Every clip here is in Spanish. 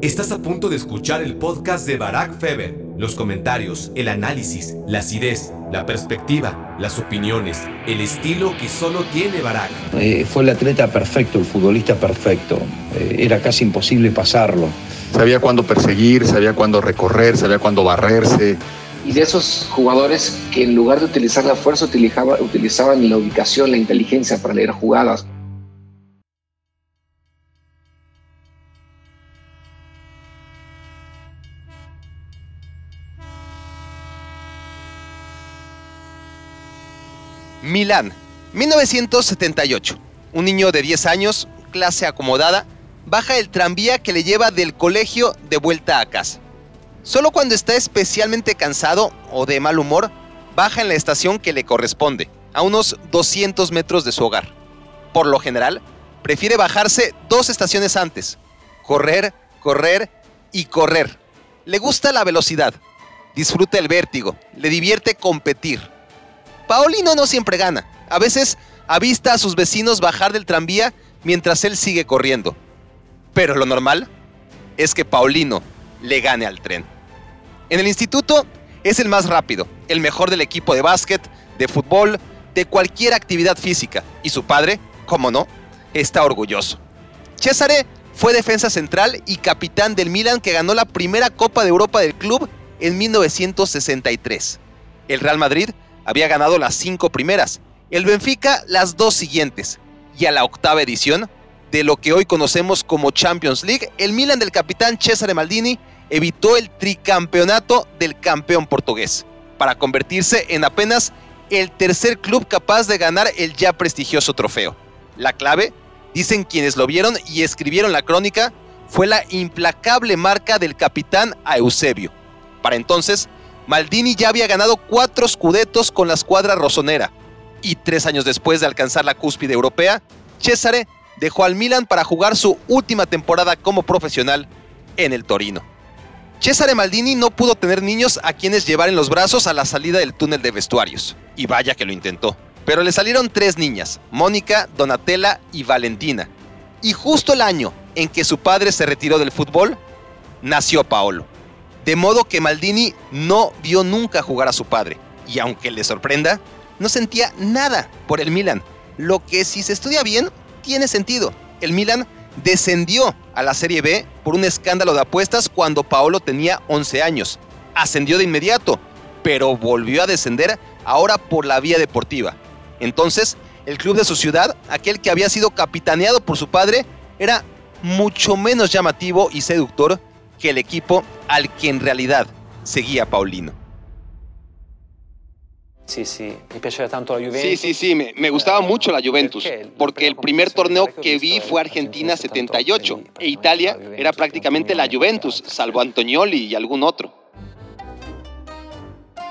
Estás a punto de escuchar el podcast de Barack Feber. Los comentarios, el análisis, la acidez, la perspectiva, las opiniones, el estilo que solo tiene Barack. Eh, fue el atleta perfecto, el futbolista perfecto. Eh, era casi imposible pasarlo. Sabía cuándo perseguir, sabía cuándo recorrer, sabía cuándo barrerse. Y de esos jugadores que en lugar de utilizar la fuerza utilizaban la ubicación, la inteligencia para leer jugadas. Milán, 1978. Un niño de 10 años, clase acomodada, baja el tranvía que le lleva del colegio de vuelta a casa. Solo cuando está especialmente cansado o de mal humor, baja en la estación que le corresponde, a unos 200 metros de su hogar. Por lo general, prefiere bajarse dos estaciones antes, correr, correr y correr. Le gusta la velocidad, disfruta el vértigo, le divierte competir. Paolino no siempre gana. A veces avista a sus vecinos bajar del tranvía mientras él sigue corriendo. Pero lo normal es que Paulino le gane al tren. En el instituto es el más rápido, el mejor del equipo de básquet, de fútbol, de cualquier actividad física. Y su padre, como no, está orgulloso. Cesare fue defensa central y capitán del Milan que ganó la primera Copa de Europa del club en 1963. El Real Madrid había ganado las cinco primeras, el Benfica las dos siguientes, y a la octava edición de lo que hoy conocemos como Champions League, el Milan del capitán Cesare Maldini evitó el tricampeonato del campeón portugués, para convertirse en apenas el tercer club capaz de ganar el ya prestigioso trofeo. La clave, dicen quienes lo vieron y escribieron la crónica, fue la implacable marca del capitán a Eusebio. Para entonces, Maldini ya había ganado cuatro scudetos con la escuadra rosonera, y tres años después de alcanzar la cúspide europea, Cesare dejó al Milan para jugar su última temporada como profesional en el Torino. Cesare Maldini no pudo tener niños a quienes llevar en los brazos a la salida del túnel de vestuarios, y vaya que lo intentó. Pero le salieron tres niñas, Mónica, Donatella y Valentina. Y justo el año en que su padre se retiró del fútbol, nació Paolo. De modo que Maldini no vio nunca jugar a su padre. Y aunque le sorprenda, no sentía nada por el Milan. Lo que si se estudia bien, tiene sentido. El Milan descendió a la Serie B por un escándalo de apuestas cuando Paolo tenía 11 años. Ascendió de inmediato, pero volvió a descender ahora por la vía deportiva. Entonces, el club de su ciudad, aquel que había sido capitaneado por su padre, era mucho menos llamativo y seductor que el equipo al que en realidad seguía Paulino. Sí, sí, me tanto la Juventus. Sí, sí, sí, me, gustaba mucho la Juventus, porque el primer torneo que vi fue Argentina 78, e Italia era prácticamente la Juventus, salvo Antonioli y algún otro.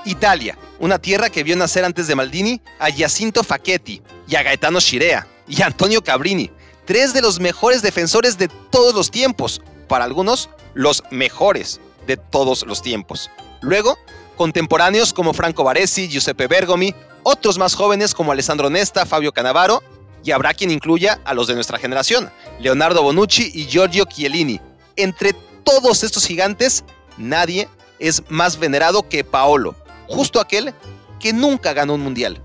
Italia, una tierra que vio nacer antes de Maldini a Giacinto Facchetti y a Gaetano Scirea y a Antonio Cabrini, tres de los mejores defensores de todos los tiempos, para algunos los mejores de todos los tiempos. Luego, contemporáneos como Franco Baresi, Giuseppe Bergomi, otros más jóvenes como Alessandro Nesta, Fabio Canavaro, y habrá quien incluya a los de nuestra generación, Leonardo Bonucci y Giorgio Chiellini. Entre todos estos gigantes, nadie es más venerado que Paolo, justo aquel que nunca ganó un mundial,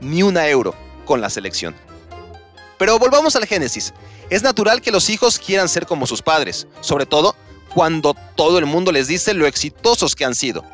ni una euro con la selección. Pero volvamos al Génesis. Es natural que los hijos quieran ser como sus padres, sobre todo cuando todo el mundo les dice lo exitosos que han sido.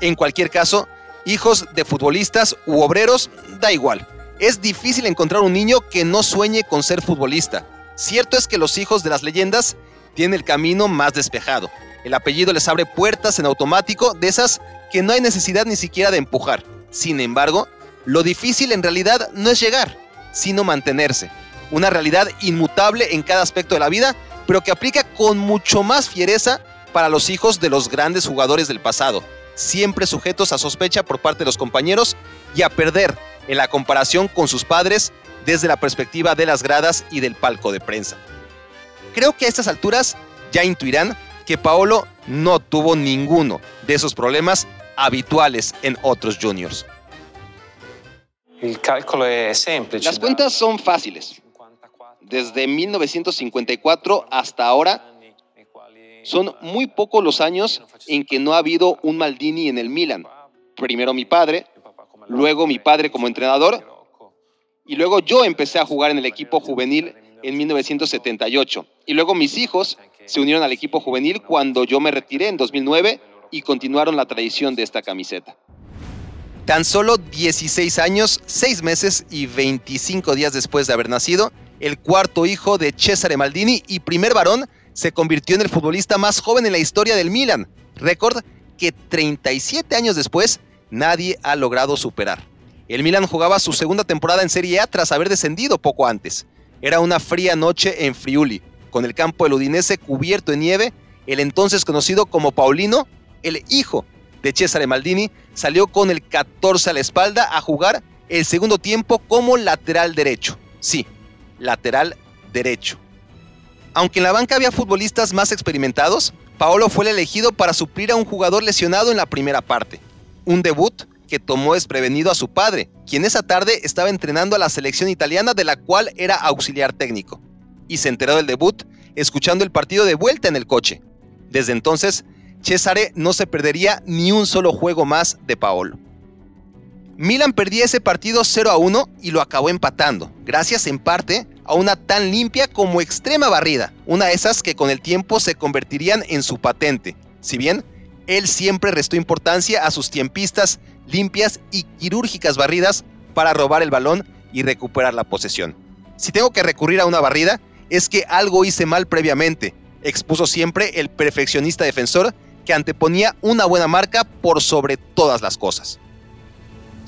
En cualquier caso, hijos de futbolistas u obreros, da igual. Es difícil encontrar un niño que no sueñe con ser futbolista. Cierto es que los hijos de las leyendas tienen el camino más despejado. El apellido les abre puertas en automático de esas que no hay necesidad ni siquiera de empujar. Sin embargo, lo difícil en realidad no es llegar, sino mantenerse. Una realidad inmutable en cada aspecto de la vida pero que aplica con mucho más fiereza para los hijos de los grandes jugadores del pasado, siempre sujetos a sospecha por parte de los compañeros y a perder en la comparación con sus padres desde la perspectiva de las gradas y del palco de prensa. Creo que a estas alturas ya intuirán que Paolo no tuvo ninguno de esos problemas habituales en otros juniors. Las cuentas son fáciles desde 1954 hasta ahora, Son muy pocos los años en que no ha habido un Maldini en el Milan. Primero mi padre, luego mi padre como entrenador y luego yo empecé a jugar en el equipo juvenil en 1978. Y luego mis hijos se unieron al equipo juvenil cuando yo me retiré en 2009 y continuaron la tradición de esta camiseta. Tan solo 16 años, 6 meses y 25 días después de haber nacido, el cuarto hijo de Cesare Maldini y primer varón se convirtió en el futbolista más joven en la historia del Milan, récord que 37 años después nadie ha logrado superar. El Milan jugaba su segunda temporada en Serie A tras haber descendido poco antes. Era una fría noche en Friuli, con el campo del Udinese cubierto en nieve, el entonces conocido como Paulino, el hijo de Cesare Maldini, salió con el 14 a la espalda a jugar el segundo tiempo como lateral derecho. Sí, lateral derecho. Aunque en la banca había futbolistas más experimentados, Paolo fue el elegido para suplir a un jugador lesionado en la primera parte. Un debut que tomó desprevenido a su padre, quien esa tarde estaba entrenando a la selección italiana de la cual era auxiliar técnico. Y se enteró del debut escuchando el partido de vuelta en el coche. Desde entonces, Cesare no se perdería ni un solo juego más de Paolo. Milan perdía ese partido 0 a 1 y lo acabó empatando, gracias en parte a una tan limpia como extrema barrida, una de esas que con el tiempo se convertirían en su patente. Si bien él siempre restó importancia a sus tiempistas limpias y quirúrgicas barridas para robar el balón y recuperar la posesión. Si tengo que recurrir a una barrida, es que algo hice mal previamente, expuso siempre el perfeccionista defensor que anteponía una buena marca por sobre todas las cosas.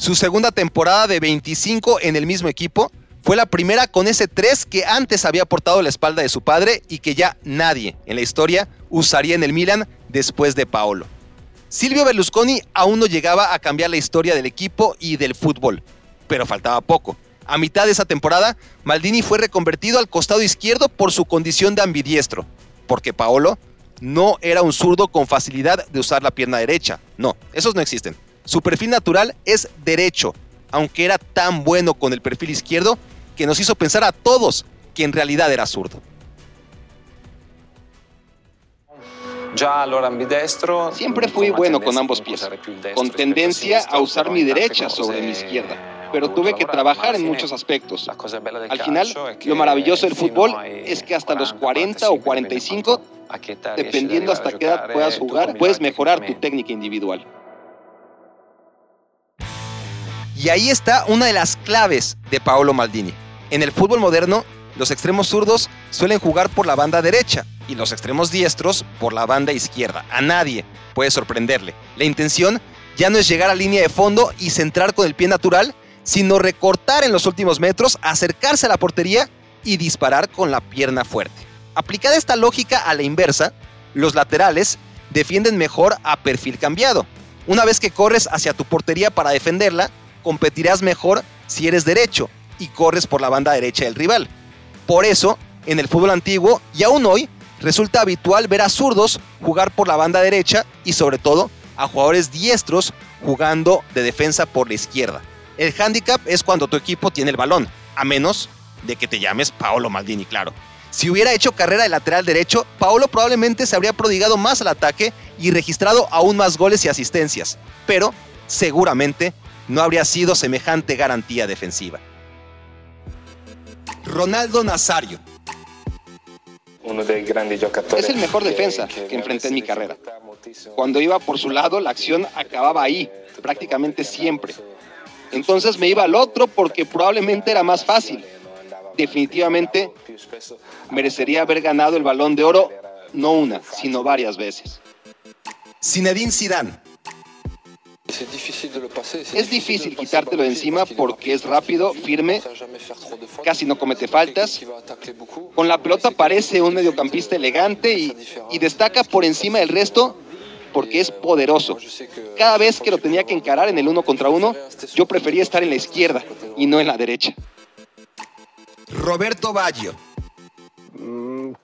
Su segunda temporada de 25 en el mismo equipo fue la primera con ese 3 que antes había portado la espalda de su padre y que ya nadie en la historia usaría en el Milan después de Paolo. Silvio Berlusconi aún no llegaba a cambiar la historia del equipo y del fútbol, pero faltaba poco. A mitad de esa temporada, Maldini fue reconvertido al costado izquierdo por su condición de ambidiestro, porque Paolo no era un zurdo con facilidad de usar la pierna derecha. No, esos no existen. Su perfil natural es derecho, aunque era tan bueno con el perfil izquierdo que nos hizo pensar a todos que en realidad era zurdo. Siempre fui bueno con ambos pies, con tendencia a usar mi derecha sobre mi izquierda, pero tuve que trabajar en muchos aspectos. Al final, lo maravilloso del fútbol es que hasta los 40 o 45, dependiendo hasta qué edad puedas jugar, puedes mejorar tu técnica individual. Y ahí está una de las claves de Paolo Maldini. En el fútbol moderno, los extremos zurdos suelen jugar por la banda derecha y los extremos diestros por la banda izquierda. A nadie puede sorprenderle. La intención ya no es llegar a línea de fondo y centrar con el pie natural, sino recortar en los últimos metros, acercarse a la portería y disparar con la pierna fuerte. Aplicada esta lógica a la inversa, los laterales defienden mejor a perfil cambiado. Una vez que corres hacia tu portería para defenderla, competirás mejor si eres derecho y corres por la banda derecha del rival. Por eso, en el fútbol antiguo y aún hoy, resulta habitual ver a zurdos jugar por la banda derecha y sobre todo a jugadores diestros jugando de defensa por la izquierda. El handicap es cuando tu equipo tiene el balón, a menos de que te llames Paolo Maldini, claro. Si hubiera hecho carrera de lateral derecho, Paolo probablemente se habría prodigado más al ataque y registrado aún más goles y asistencias, pero seguramente no habría sido semejante garantía defensiva. Ronaldo Nazario. Es el mejor defensa que enfrenté en mi carrera. Cuando iba por su lado, la acción acababa ahí, prácticamente siempre. Entonces me iba al otro porque probablemente era más fácil. Definitivamente merecería haber ganado el balón de oro no una, sino varias veces. Zinedine Zidane. Es difícil quitártelo de encima porque es rápido, firme, casi no comete faltas. Con la pelota parece un mediocampista elegante y, y destaca por encima del resto porque es poderoso. Cada vez que lo tenía que encarar en el uno contra uno, yo prefería estar en la izquierda y no en la derecha. Roberto Baggio.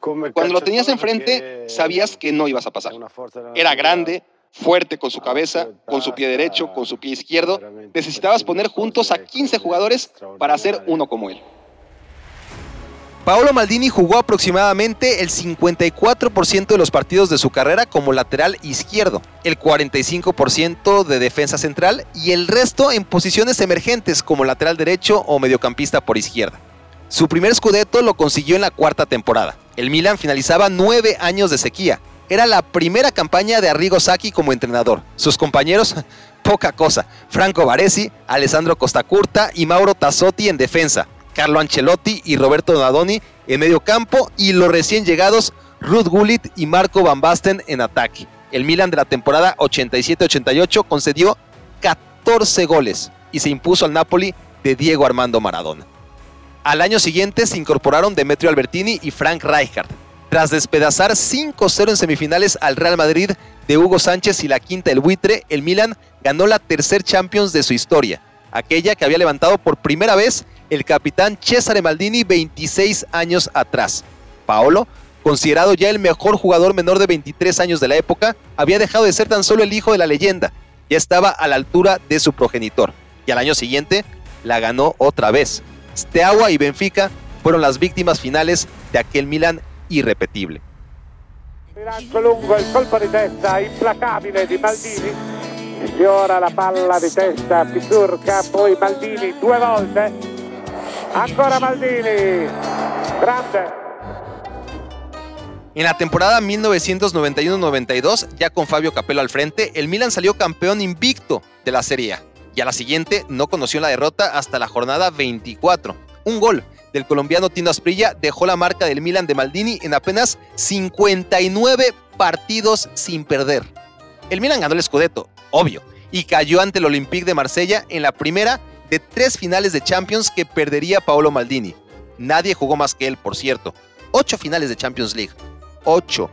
Cuando lo tenías enfrente, sabías que no ibas a pasar. Era grande, fuerte con su cabeza, con su pie derecho, con su pie izquierdo. Necesitabas poner juntos a 15 jugadores para hacer uno como él. Paolo Maldini jugó aproximadamente el 54% de los partidos de su carrera como lateral izquierdo, el 45% de defensa central y el resto en posiciones emergentes como lateral derecho o mediocampista por izquierda. Su primer scudetto lo consiguió en la cuarta temporada. El Milan finalizaba nueve años de sequía. Era la primera campaña de Arrigo Sacchi como entrenador. Sus compañeros, poca cosa. Franco Baresi, Alessandro Costacurta y Mauro Tassotti en defensa. Carlo Ancelotti y Roberto Donadoni en medio campo y los recién llegados Ruth Gullit y Marco Van Basten en ataque. El Milan de la temporada 87-88 concedió 14 goles y se impuso al Napoli de Diego Armando Maradona. Al año siguiente se incorporaron Demetrio Albertini y Frank Rijkaard. Tras despedazar 5-0 en semifinales al Real Madrid de Hugo Sánchez y la quinta el buitre, el Milan ganó la tercer Champions de su historia, aquella que había levantado por primera vez el capitán Cesare Maldini 26 años atrás. Paolo, considerado ya el mejor jugador menor de 23 años de la época, había dejado de ser tan solo el hijo de la leyenda, ya estaba a la altura de su progenitor. Y al año siguiente la ganó otra vez. Steaua y Benfica fueron las víctimas finales de aquel Milan irrepetible. lungo, el colpo de testa implacabile di Maldini. Sfiora la palla di testa, Pizzurca, poi Maldini due volte. Ancora Maldini. Grande. En la temporada 1991-92, ya con Fabio Capello al frente, el Milan salió campeón invicto de la Serie A. Y a la siguiente no conoció la derrota hasta la jornada 24. Un gol del colombiano Tino Asprilla dejó la marca del Milan de Maldini en apenas 59 partidos sin perder. El Milan ganó el Scudetto, obvio, y cayó ante el Olympique de Marsella en la primera de tres finales de Champions que perdería Paolo Maldini. Nadie jugó más que él, por cierto. Ocho finales de Champions League. Ocho.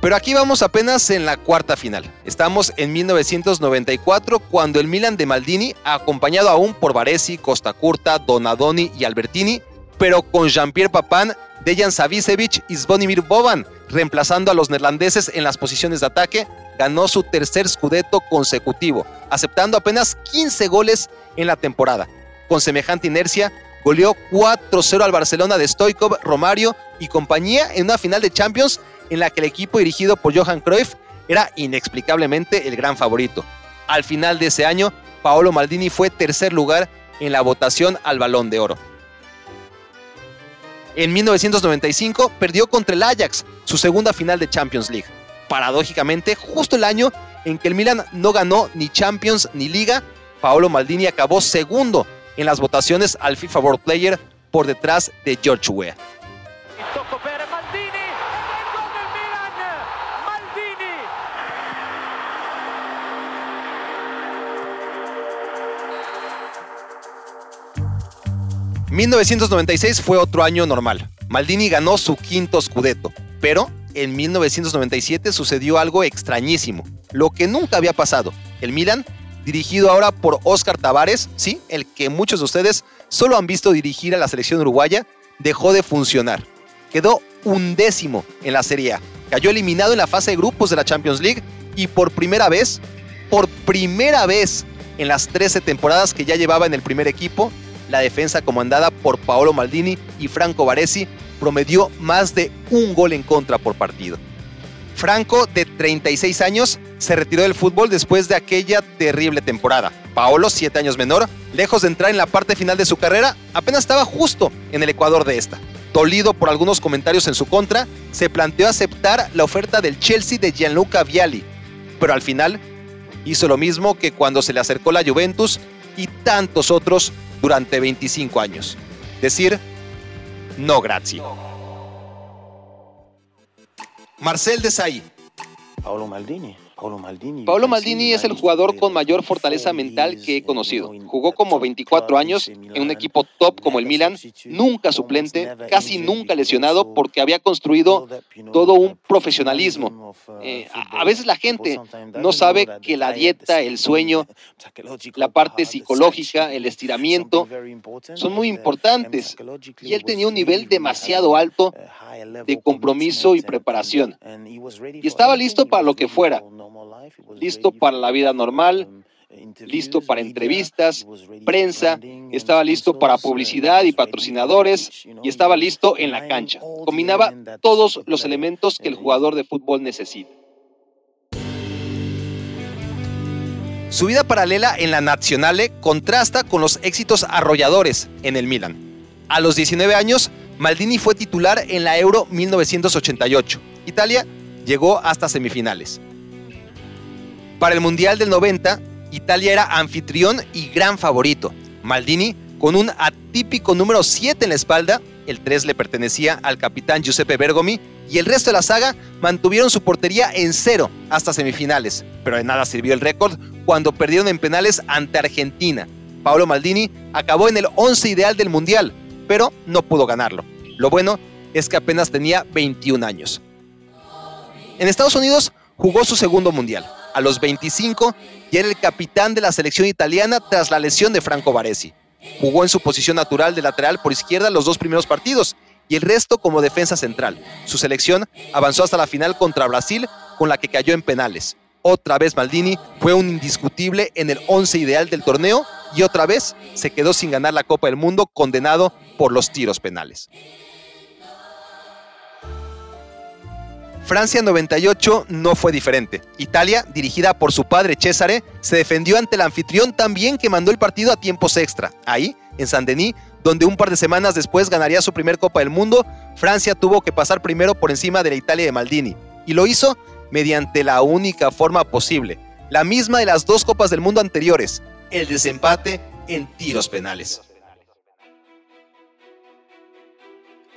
Pero aquí vamos apenas en la cuarta final. Estamos en 1994 cuando el Milan de Maldini, acompañado aún por Baresi, Costa Curta, Donadoni y Albertini, pero con Jean-Pierre Papin, Dejan Savicevic y Zvonimir Boban, reemplazando a los neerlandeses en las posiciones de ataque, ganó su tercer scudetto consecutivo, aceptando apenas 15 goles en la temporada. Con semejante inercia, goleó 4-0 al Barcelona de Stoikov, Romario y compañía en una final de Champions en la que el equipo dirigido por Johan Cruyff era inexplicablemente el gran favorito. Al final de ese año, Paolo Maldini fue tercer lugar en la votación al Balón de Oro. En 1995 perdió contra el Ajax, su segunda final de Champions League paradójicamente, justo el año en que el Milan no ganó ni Champions ni Liga, Paolo Maldini acabó segundo en las votaciones al FIFA World Player por detrás de George Weah. ...1996 fue otro año normal. Maldini ganó su quinto scudetto, pero en 1997 sucedió algo extrañísimo, lo que nunca había pasado. El Milan, dirigido ahora por Oscar Tavares, sí, el que muchos de ustedes solo han visto dirigir a la selección uruguaya, dejó de funcionar. Quedó undécimo en la Serie A. Cayó eliminado en la fase de grupos de la Champions League y por primera vez, por primera vez en las 13 temporadas que ya llevaba en el primer equipo, la defensa comandada por Paolo Maldini y Franco Baresi promedió más de un gol en contra por partido. Franco, de 36 años, se retiró del fútbol después de aquella terrible temporada. Paolo, 7 años menor, lejos de entrar en la parte final de su carrera, apenas estaba justo en el ecuador de esta. Dolido por algunos comentarios en su contra, se planteó aceptar la oferta del Chelsea de Gianluca Vialli, pero al final hizo lo mismo que cuando se le acercó la Juventus y tantos otros durante 25 años. Decir, no grazie. Marcel Desailly. Paolo Maldini. Paolo Maldini es el jugador con mayor fortaleza mental que he conocido. Jugó como 24 años en un equipo top como el Milan, nunca suplente, casi nunca lesionado porque había construido todo un profesionalismo. Eh, a veces la gente no sabe que la dieta, el sueño, la parte psicológica, el estiramiento son muy importantes. Y él tenía un nivel demasiado alto de compromiso y preparación. Y estaba listo para lo que fuera listo para la vida normal listo para entrevistas, prensa, estaba listo para publicidad y patrocinadores y estaba listo en la cancha. Combinaba todos los elementos que el jugador de fútbol necesita. Su vida paralela en la Nazionale contrasta con los éxitos arrolladores en el Milan. A los 19 años, Maldini fue titular en la Euro 1988. Italia llegó hasta semifinales. Para el Mundial del 90, Italia era anfitrión y gran favorito. Maldini, con un atípico número 7 en la espalda, el 3 le pertenecía al capitán Giuseppe Bergomi, y el resto de la saga mantuvieron su portería en cero hasta semifinales, pero de nada sirvió el récord cuando perdieron en penales ante Argentina. Paolo Maldini acabó en el 11 ideal del Mundial, pero no pudo ganarlo. Lo bueno es que apenas tenía 21 años. En Estados Unidos jugó su segundo Mundial. A los 25 y era el capitán de la selección italiana tras la lesión de Franco Baresi. Jugó en su posición natural de lateral por izquierda los dos primeros partidos y el resto como defensa central. Su selección avanzó hasta la final contra Brasil, con la que cayó en penales. Otra vez Maldini fue un indiscutible en el 11 ideal del torneo y otra vez se quedó sin ganar la Copa del Mundo condenado por los tiros penales. Francia 98 no fue diferente. Italia, dirigida por su padre Cesare, se defendió ante el anfitrión también que mandó el partido a tiempos extra. Ahí, en Saint-Denis, donde un par de semanas después ganaría su primer Copa del Mundo, Francia tuvo que pasar primero por encima de la Italia de Maldini, y lo hizo mediante la única forma posible, la misma de las dos Copas del Mundo anteriores, el desempate en tiros penales.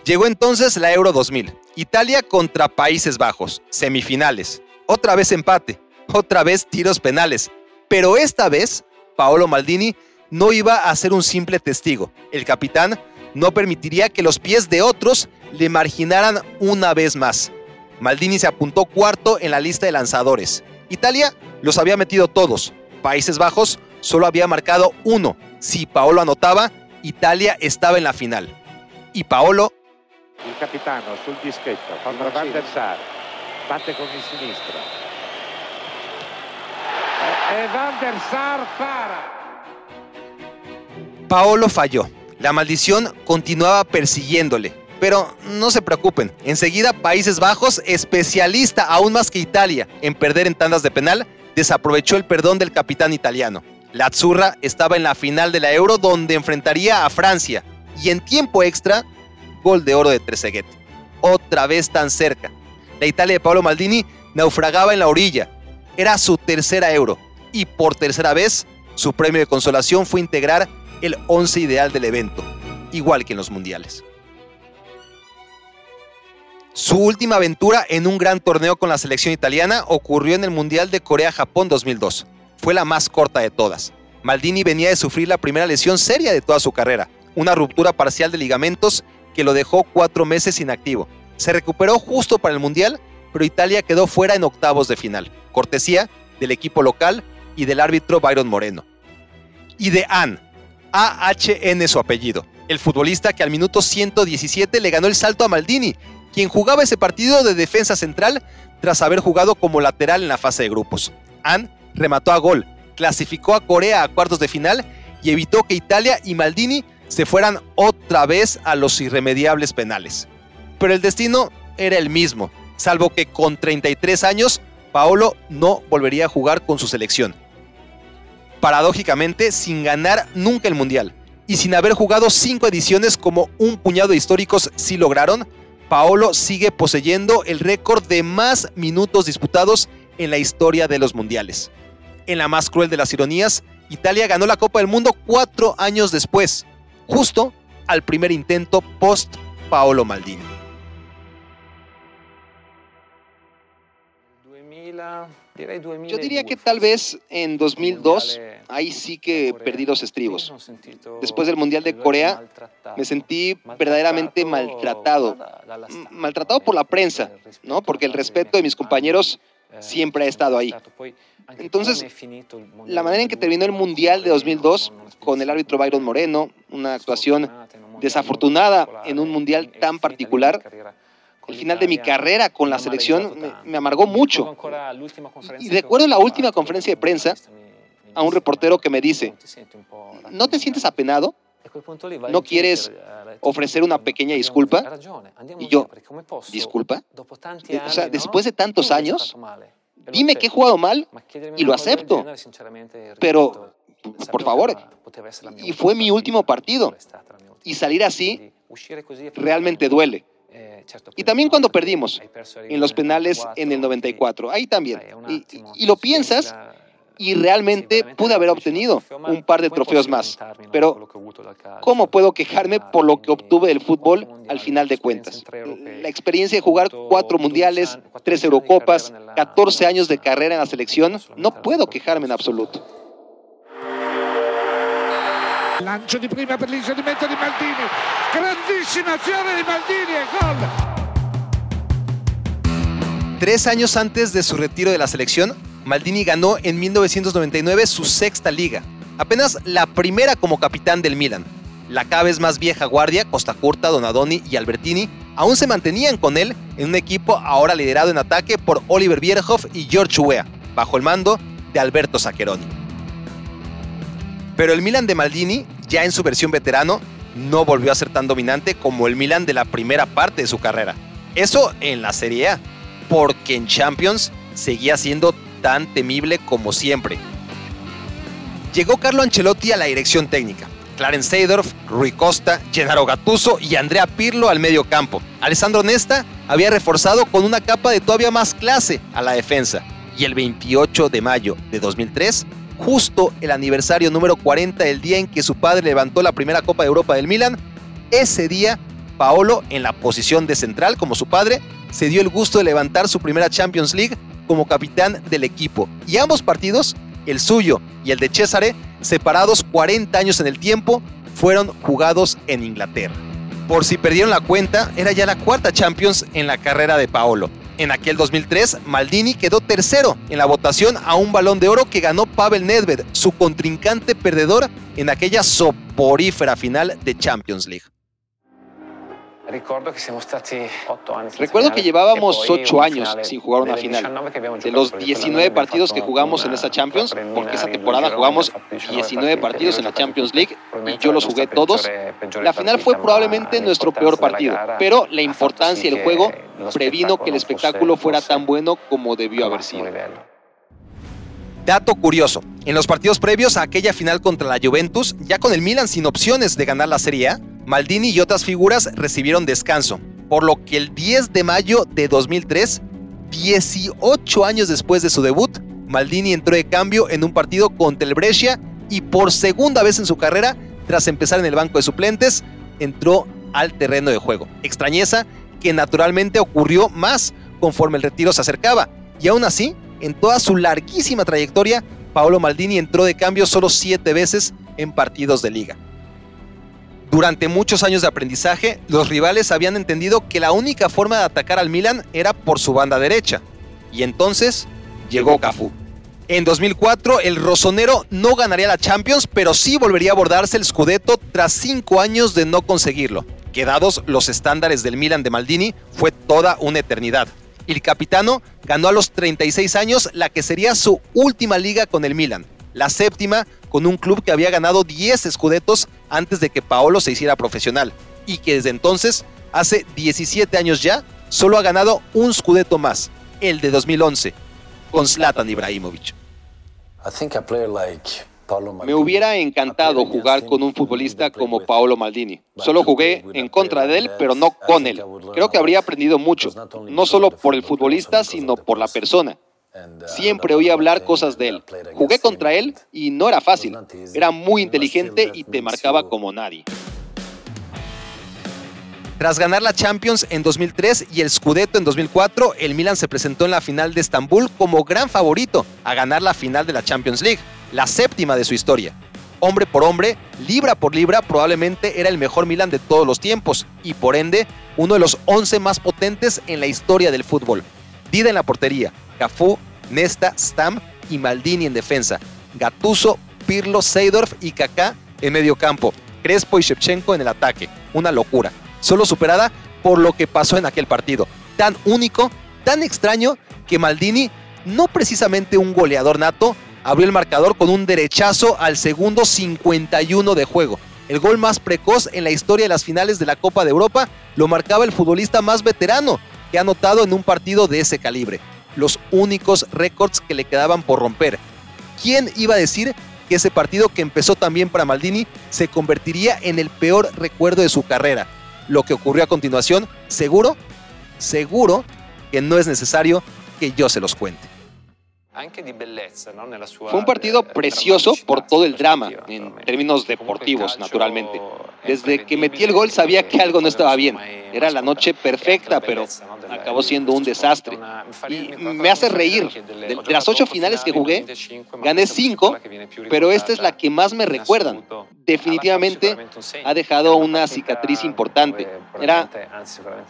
Llegó entonces la Euro 2000, Italia contra Países Bajos, semifinales, otra vez empate, otra vez tiros penales, pero esta vez Paolo Maldini no iba a ser un simple testigo. El capitán no permitiría que los pies de otros le marginaran una vez más. Maldini se apuntó cuarto en la lista de lanzadores. Italia los había metido todos. Países Bajos solo había marcado uno. Si Paolo anotaba, Italia estaba en la final. Y Paolo... El capitano sul dischetto contra Van der Sar. Batte con il sinistro. E Van der Sar para. Paolo falló. La maldición continuaba persiguiéndole. Pero no se preocupen, enseguida Países Bajos, especialista aún más que Italia en perder en tandas de penal, desaprovechó el perdón del capitán italiano. La Azzurra estaba en la final de la Euro donde enfrentaría a Francia y en tiempo extra, gol de oro de Trezeguet. Otra vez tan cerca. La Italia de Paolo Maldini naufragaba en la orilla. Era su tercera Euro y por tercera vez su premio de consolación fue integrar el 11 ideal del evento, igual que en los mundiales. Su última aventura en un gran torneo con la selección italiana ocurrió en el Mundial de Corea-Japón 2002. Fue la más corta de todas. Maldini venía de sufrir la primera lesión seria de toda su carrera, una ruptura parcial de ligamentos que lo dejó cuatro meses inactivo. Se recuperó justo para el Mundial, pero Italia quedó fuera en octavos de final, cortesía del equipo local y del árbitro Byron Moreno. Y de Anne, AHN su apellido, el futbolista que al minuto 117 le ganó el salto a Maldini, quien jugaba ese partido de defensa central tras haber jugado como lateral en la fase de grupos. An remató a gol, clasificó a Corea a cuartos de final y evitó que Italia y Maldini se fueran otra vez a los irremediables penales. Pero el destino era el mismo, salvo que con 33 años, Paolo no volvería a jugar con su selección paradójicamente sin ganar nunca el Mundial. Y sin haber jugado cinco ediciones como un puñado de históricos sí lograron, Paolo sigue poseyendo el récord de más minutos disputados en la historia de los mundiales. En la más cruel de las ironías, Italia ganó la Copa del Mundo cuatro años después, justo al primer intento post Paolo Maldini. Yo diría que tal vez en 2002, ahí sí que perdí los estribos. Después del Mundial de Corea, me sentí verdaderamente maltratado. Maltratado por la prensa, ¿no? Porque el respeto de mis compañeros siempre ha estado ahí. Entonces, la manera en que terminó el Mundial de 2002, con el árbitro Byron Moreno, una actuación desafortunada en un Mundial tan particular, el final de mi carrera con la selección me, amargó mucho. Y recuerdo la última conferencia de prensa a un reportero que me dice, ¿no te sientes apenado? ¿No quieres ofrecer una pequeña disculpa? Y yo, ¿disculpa? O sea, después de tantos años, dime que he jugado mal y lo acepto. Pero, por favor, y fue mi último partido. Y salir así realmente duele. Y también cuando perdimos en los penales en el 94, ahí también. Y, lo piensas y realmente pude haber obtenido un par de trofeos más. Pero, ¿cómo puedo quejarme por lo que obtuve del fútbol al final de cuentas? La experiencia de jugar cuatro mundiales, tres Eurocopas, 14 años de carrera en la selección, no puedo quejarme en absoluto. Lancio di prima per l'inserimento di Maldini. Grandissima azione di Maldini e gol. Tres años antes de su retiro de la selección, Maldini ganó en 1999 su sexta liga, apenas la primera como capitán del Milan. La cada vez más vieja guardia, Costa Curta, Donadoni y Albertini, aún se mantenían con él en un equipo ahora liderado en ataque por Oliver Bierhoff y George Weah, bajo el mando de Alberto Zaccheroni. Pero el Milan de Maldini, ya en su versión veterano, no volvió a ser tan dominante como el Milan de la primera parte de su carrera. Eso en la Serie A, porque en Champions seguía siendo tan temible como siempre. Llegó Carlo Ancelotti a la dirección técnica. Clarence Seydorf, Rui Costa, Gennaro Gattuso y Andrea Pirlo al medio campo. Alessandro Nesta había reforzado con una capa de todavía más clase a la defensa. Y el 28 de mayo de 2003, justo el aniversario número 40 del día en que su padre levantó la primera Copa de Europa del Milan, ese día Paolo, en la posición de central como su padre, se dio el gusto de levantar su primera Champions League como capitán del equipo. Y ambos partidos, el suyo y el de Cesare, separados 40 años en el tiempo, fueron jugados en Inglaterra. Por si perdieron la cuenta, era ya la cuarta Champions en la carrera de Paolo. En aquel 2003, Maldini quedó tercero en la votación a un balón de oro que ganó Pavel Nedved, su contrincante perdedor en aquella soporífera final de Champions League. Recuerdo que llevábamos ocho años sin jugar una final. De los 19 partidos que jugamos en esa Champions, porque esa temporada jugamos 19 partidos en la Champions League y yo los jugué todos, la final fue probablemente nuestro peor partido, pero la importancia del juego previno que el espectáculo fuera tan bueno como debió haber sido. Dato curioso, en los partidos previos a aquella final contra la Juventus, ya con el Milan sin opciones de ganar la Serie A, Maldini y otras figuras recibieron descanso, por lo que el 10 de mayo de 2003, 18 años después de su debut, Maldini entró de cambio en un partido contra el Brescia y por segunda vez en su carrera, tras empezar en el banco de suplentes, entró al terreno de juego. Extrañeza que naturalmente ocurrió más conforme el retiro se acercaba, y aún así, en toda su larguísima trayectoria, Paolo Maldini entró de cambio solo siete veces en partidos de liga. Durante muchos años de aprendizaje, los rivales habían entendido que la única forma de atacar al Milan era por su banda derecha. Y entonces llegó Cafú. En 2004, el rosonero no ganaría la Champions, pero sí volvería a abordarse el Scudetto tras cinco años de no conseguirlo. Quedados los estándares del Milan de Maldini, fue toda una eternidad. El capitano ganó a los 36 años la que sería su última liga con el Milan la séptima con un club que había ganado 10 escudetos antes de que Paolo se hiciera profesional y que desde entonces, hace 17 años ya, solo ha ganado un scudetto más, el de 2011, con Zlatan Ibrahimovic. Me hubiera encantado jugar con un futbolista como Paolo Maldini. Solo jugué en contra de él, pero no con él. Creo que habría aprendido mucho, no solo por el futbolista, sino por la persona. Siempre oí hablar cosas de él. Jugué contra él y no era fácil. Era muy inteligente y te marcaba como nadie. Tras ganar la Champions en 2003 y el Scudetto en 2004, el Milan se presentó en la final de Estambul como gran favorito a ganar la final de la Champions League, la séptima de su historia. Hombre por hombre, libra por libra, probablemente era el mejor Milan de todos los tiempos y por ende uno de los 11 más potentes en la historia del fútbol. Dida en la portería, Cafú, Nesta, Stam y Maldini en defensa. Gatuso, Pirlo, Seydorf y Kaká en medio campo. Crespo y Shevchenko en el ataque. Una locura. Solo superada por lo que pasó en aquel partido. Tan único, tan extraño, que Maldini, no precisamente un goleador nato, abrió el marcador con un derechazo al segundo 51 de juego. El gol más precoz en la historia de las finales de la Copa de Europa lo marcaba el futbolista más veterano que ha anotado en un partido de ese calibre. Los únicos récords que le quedaban por romper. ¿Quién iba a decir que ese partido que empezó también para Maldini se convertiría en el peor recuerdo de su carrera? Lo que ocurrió a continuación, seguro, seguro que no es necesario que yo se los cuente. Fue un partido precioso por todo el drama, en términos deportivos, naturalmente. Desde que metí el gol sabía que algo no estaba bien. Era la noche perfecta, pero acabó siendo un desastre. Y me hace reír. De, las ocho finales que jugué, gané cinco, pero esta es la que más me recuerdan. Definitivamente ha dejado una cicatriz importante. Era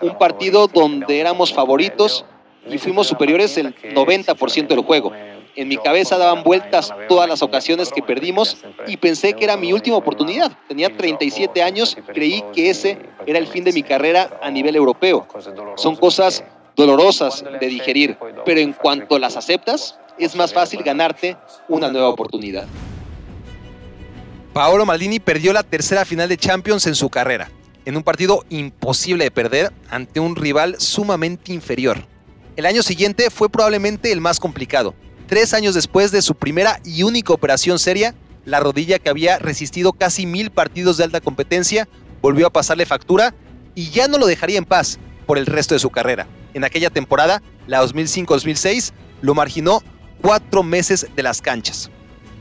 un partido donde éramos favoritos y fuimos superiores el 90% del juego. En mi cabeza daban vueltas todas las ocasiones que perdimos y pensé que era mi última oportunidad. Tenía 37 años, creí que ese era el fin de mi carrera a nivel europeo. Son cosas dolorosas de digerir, pero en cuanto las aceptas, es más fácil ganarte una nueva oportunidad. Paolo Maldini perdió la tercera final de Champions en su carrera, en un partido imposible de perder ante un rival sumamente inferior. El año siguiente fue probablemente el más complicado. Tres años después de su primera y única operación seria, la rodilla que había resistido casi mil partidos de alta competencia volvió a pasarle factura y ya no lo dejaría en paz por el resto de su carrera. En aquella temporada, la 2005-2006, lo marginó cuatro meses de las canchas.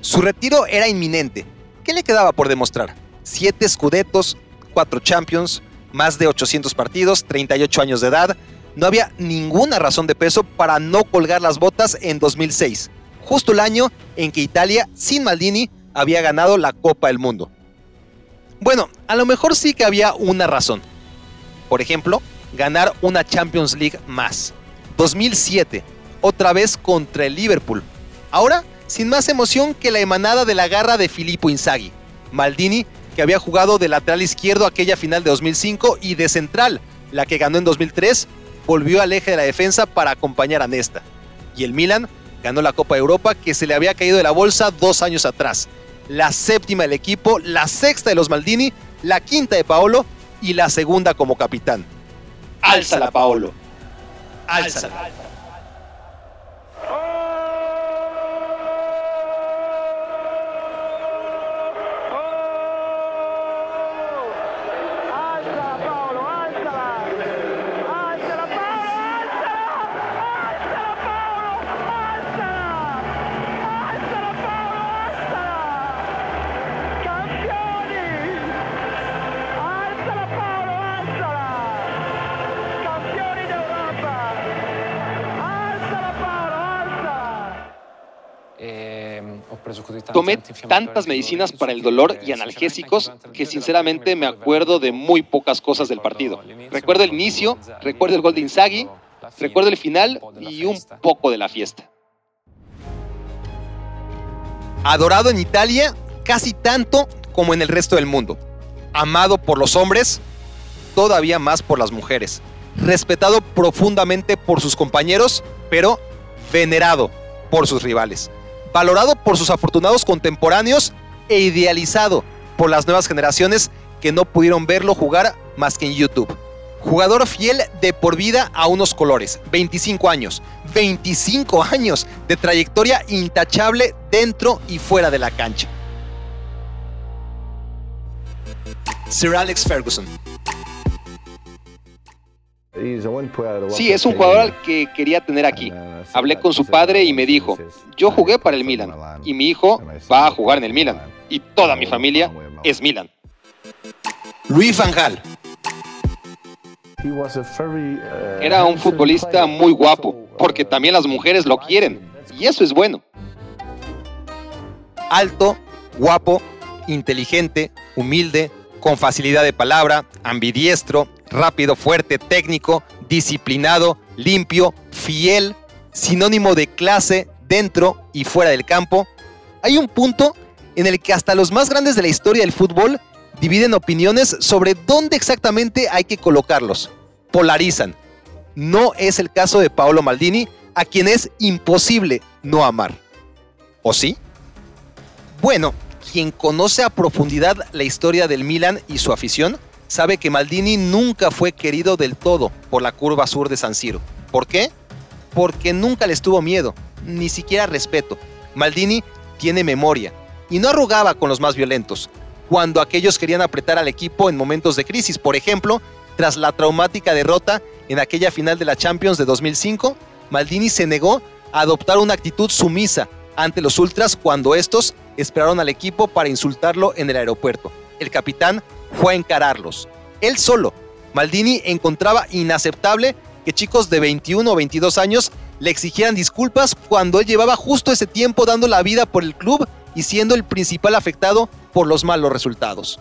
Su retiro era inminente. ¿Qué le quedaba por demostrar? Siete escudetos, cuatro champions, más de 800 partidos, 38 años de edad, no había ninguna razón de peso para no colgar las botas en 2006, justo el año en que Italia, sin Maldini, había ganado la Copa del Mundo. Bueno, a lo mejor sí que había una razón. Por ejemplo, ganar una Champions League más. 2007, otra vez contra el Liverpool. Ahora, sin más emoción que la emanada de la garra de Filippo Inzaghi. Maldini, que había jugado de lateral izquierdo aquella final de 2005 y de central, la que ganó en 2003, volvió al eje de la defensa para acompañar a Nesta. Y el Milan ganó la Copa de Europa que se le había caído de la bolsa dos años atrás. La séptima del equipo, la sexta de los Maldini, la quinta de Paolo y la segunda como capitán. Álzala, Paolo. Álzala. Tomé tantas medicinas para el dolor y analgésicos que sinceramente me acuerdo de muy pocas cosas del partido. Recuerdo el inicio, recuerdo el gol de Inzaghi, recuerdo el final y un poco de la fiesta. Adorado en Italia casi tanto como en el resto del mundo. Amado por los hombres, todavía más por las mujeres. Respetado profundamente por sus compañeros, pero venerado por sus rivales valorado por sus afortunados contemporáneos e idealizado por las nuevas generaciones que no pudieron verlo jugar más que en YouTube. Jugador fiel de por vida a unos colores, 25 años, 25 años de trayectoria intachable dentro y fuera de la cancha. Sir Alex Ferguson, Sí, es un jugador al que quería tener aquí. Hablé con su padre y me dijo, yo jugué para el Milan y mi hijo va a jugar en el Milan y toda mi familia es Milan. Luis Van Gaal. Era un futbolista muy guapo, porque también las mujeres lo quieren, y eso es bueno. Alto, guapo, inteligente, humilde, con facilidad de palabra, ambidiestro, rápido, fuerte, técnico, disciplinado, limpio, fiel, sinónimo de clase dentro y fuera del campo. Hay un punto en el que hasta los más grandes de la historia del fútbol dividen opiniones sobre dónde exactamente hay que colocarlos. Polarizan. No es el caso de Paolo Maldini, a quien es imposible no amar. ¿O sí? Bueno, quien conoce a profundidad la historia del Milan y su afición, sabe que Maldini nunca fue querido del todo por la curva sur de San Siro. ¿Por qué? Porque nunca les tuvo miedo, ni siquiera respeto. Maldini tiene memoria y no arrugaba con los más violentos. Cuando aquellos querían apretar al equipo en momentos de crisis, por ejemplo, tras la traumática derrota en aquella final de la Champions de 2005, Maldini se negó a adoptar una actitud sumisa ante los ultras cuando estos esperaron al equipo para insultarlo en el aeropuerto. El capitán fue a encararlos. Él solo. Maldini encontraba inaceptable que chicos de 21 o 22 años le exigieran disculpas cuando él llevaba justo ese tiempo dando la vida por el club y siendo el principal afectado por los malos resultados.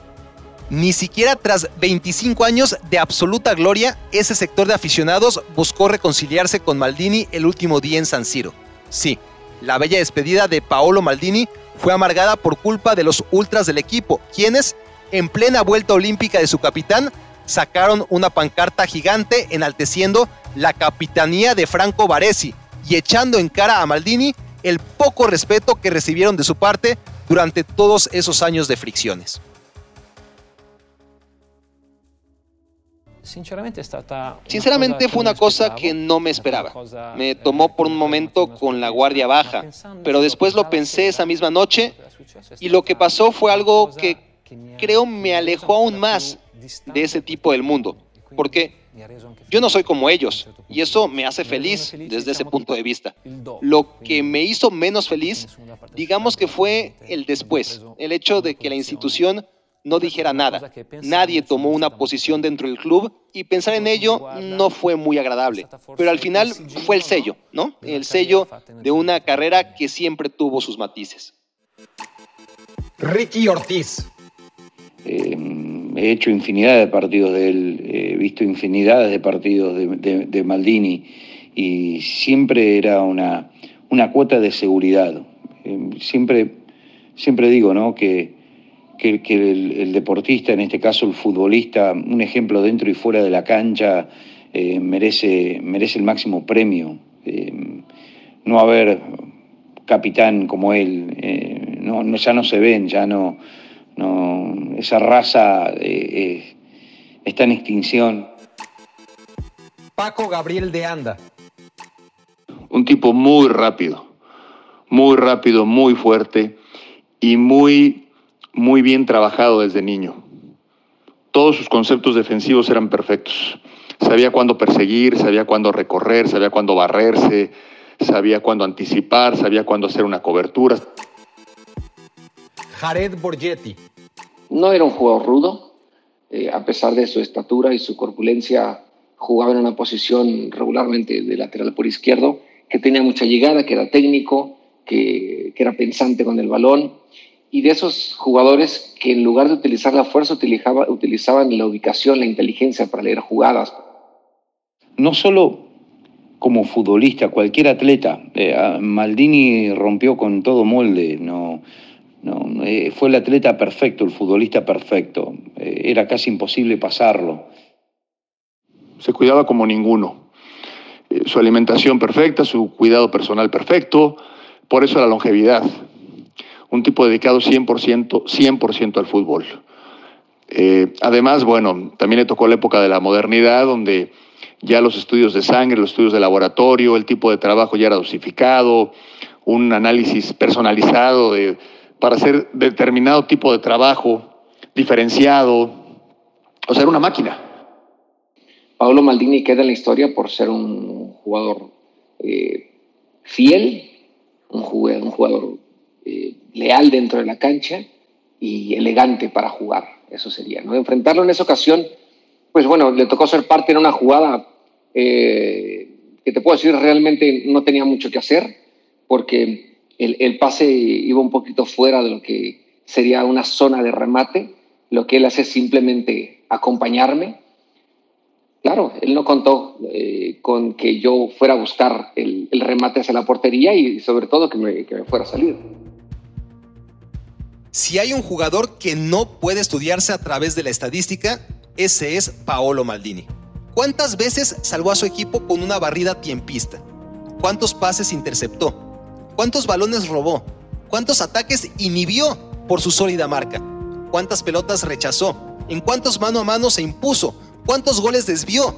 Ni siquiera tras 25 años de absoluta gloria, ese sector de aficionados buscó reconciliarse con Maldini el último día en San Siro. Sí, la bella despedida de Paolo Maldini fue amargada por culpa de los ultras del equipo, quienes, en plena vuelta olímpica de su capitán, sacaron una pancarta gigante enalteciendo la capitanía de Franco Baresi y echando en cara a Maldini el poco respeto que recibieron de su parte durante todos esos años de fricciones. Sinceramente fue una cosa que no me esperaba. Me tomó por un momento con la guardia baja, pero después lo pensé esa misma noche y lo que pasó fue algo que creo me alejó aún más de ese tipo del mundo, porque yo no soy como ellos y eso me hace feliz desde ese punto de vista. Lo que me hizo menos feliz, digamos que fue el después, el hecho de que la institución no dijera nada. Nadie tomó una posición dentro del club y pensar en ello no fue muy agradable. Pero al final fue el sello, ¿no? El sello de una carrera que siempre tuvo sus matices. Ricky Ortiz. Eh, he hecho infinidad de partidos de él, he visto infinidades de partidos de, Maldini y siempre era una, una cuota de seguridad. Eh, siempre, siempre digo, ¿no? Que que, el, deportista, en este caso el futbolista, un ejemplo dentro y fuera de la cancha, eh, merece, merece el máximo premio. No haber capitán como él, no, ya no se ven, ya no, no esa raza está en extinción. Paco Gabriel de Anda. Un tipo muy rápido, muy rápido, muy fuerte y muy muy bien trabajado desde niño. Todos sus conceptos defensivos eran perfectos. Sabía cuándo perseguir, sabía cuándo recorrer, sabía cuándo barrerse, sabía cuándo anticipar, sabía cuándo hacer una cobertura. Jared Borgetti. No era un jugador rudo, eh, a pesar de su estatura y su corpulencia, jugaba en una posición regularmente de lateral por izquierdo, que tenía mucha llegada, que era técnico, que, era pensante con el balón. Y de esos jugadores que en lugar de utilizar la fuerza utilizaban la ubicación, la inteligencia para leer jugadas. No solo como futbolista, cualquier atleta, eh, Maldini rompió con todo molde, no, no eh, fue el atleta perfecto, el futbolista perfecto, eh, era casi imposible pasarlo. Se cuidaba como ninguno, su alimentación perfecta, su cuidado personal perfecto, por eso la longevidad un tipo dedicado 100%, 100 al fútbol. Eh, además, bueno, también le tocó la época de la modernidad, donde ya los estudios de sangre, los estudios de laboratorio, el tipo de trabajo ya era dosificado, un análisis personalizado de, para hacer determinado tipo de trabajo diferenciado. O sea, era una máquina. Pablo Maldini queda en la historia por ser un jugador eh, fiel, un jugador, eh, leal dentro de la cancha y elegante para jugar. Eso sería, ¿no? Enfrentarlo en esa ocasión, pues bueno, le tocó ser parte en una jugada eh, que te puedo decir realmente no tenía mucho que hacer porque el, pase iba un poquito fuera de lo que sería una zona de remate. Lo que él hace es simplemente acompañarme. Claro, él no contó eh, con que yo fuera a buscar el, remate hacia la portería y sobre todo que que me fuera a salir. Si hay un jugador que no puede estudiarse a través de la estadística, ese es Paolo Maldini. ¿Cuántas veces salvó a su equipo con una barrida tiempista? ¿Cuántos pases interceptó? ¿Cuántos balones robó? ¿Cuántos ataques inhibió por su sólida marca? ¿Cuántas pelotas rechazó? ¿En cuántos mano a mano se impuso? ¿Cuántos goles desvió?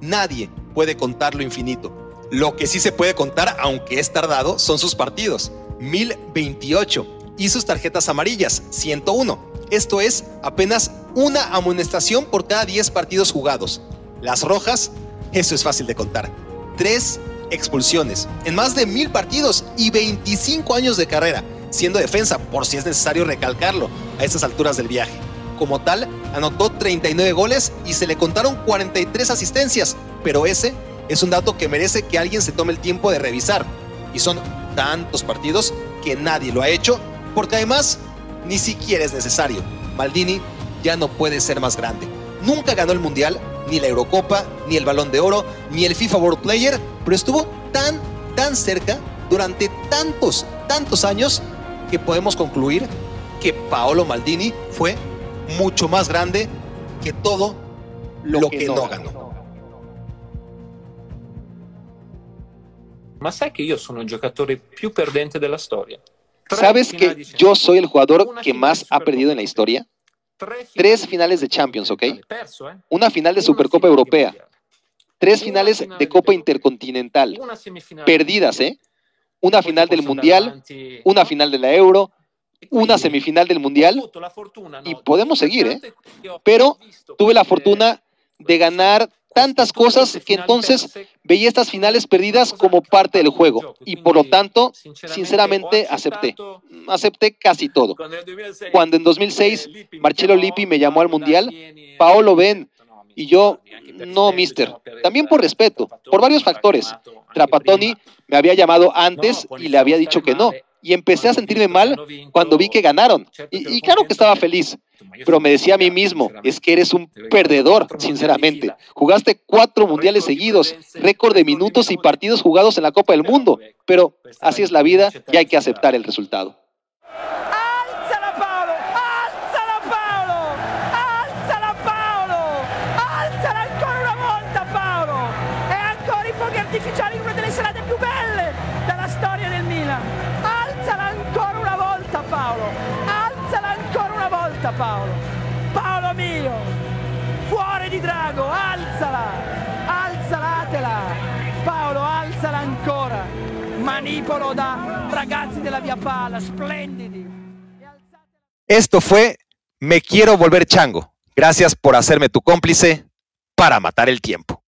Nadie puede contar lo infinito. Lo que sí se puede contar, aunque es tardado, son sus partidos. 1028 y sus tarjetas amarillas, 101. Esto es apenas una amonestación por cada 10 partidos jugados. Las rojas, eso es fácil de contar. Tres expulsiones en más de mil partidos y 25 años de carrera, siendo defensa, por si es necesario recalcarlo, a estas alturas del viaje. Como tal, anotó 39 goles y se le contaron 43 asistencias, pero ese es un dato que merece que alguien se tome el tiempo de revisar. Y son tantos partidos que nadie lo ha hecho, porque además ni siquiera es necesario. Maldini ya no puede ser más grande. Nunca ganó el Mundial, ni la Eurocopa, ni el Balón de Oro, ni el FIFA World Player, pero estuvo tan, tan cerca durante tantos, tantos años que podemos concluir que Paolo Maldini fue mucho más grande que todo lo, que, no ganó. Ma sai che io sono il giocatore più perdente della storia. ¿Sabes que yo soy el jugador que más ha perdido en la historia? Tres finales de Champions, ¿ok? ¿eh? Una final de Supercopa Europea. Tres finales de Copa Intercontinental. Perdidas, ¿eh? Una final del Mundial, una final de la Euro, una semifinal del Mundial. Y podemos seguir, ¿eh? Pero tuve la fortuna de ganar tantas cosas que entonces veía estas finales perdidas como parte del juego y por lo tanto, sinceramente, acepté. Acepté casi todo. Cuando en 2006 Marcelo Lippi me llamó al Mundial, Paolo ven y yo, no, mister. También por respeto, por varios factores. Trapatoni me había llamado antes y le había dicho que no. Y empecé a sentirme mal cuando vi que ganaron. Y, y claro que estaba feliz. Pero me decía a mí mismo, es que eres un perdedor, sinceramente. Jugaste cuatro mundiales seguidos, récord de minutos y partidos jugados en la Copa del Mundo. Pero así es la vida y hay que aceptar el resultado. Paolo. Paolo mio, cuore di drago, alzala, alzalatela. Paolo, alzala ancora. Manipolo da ragazzi della via pala, splendidi. Esto fue Me quiero volver chango. Gracias por hacerme tu cómplice para matar el tiempo.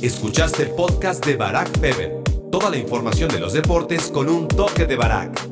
Escuchaste el podcast de Barack Feber. Toda la información de los deportes con un toque de Barack.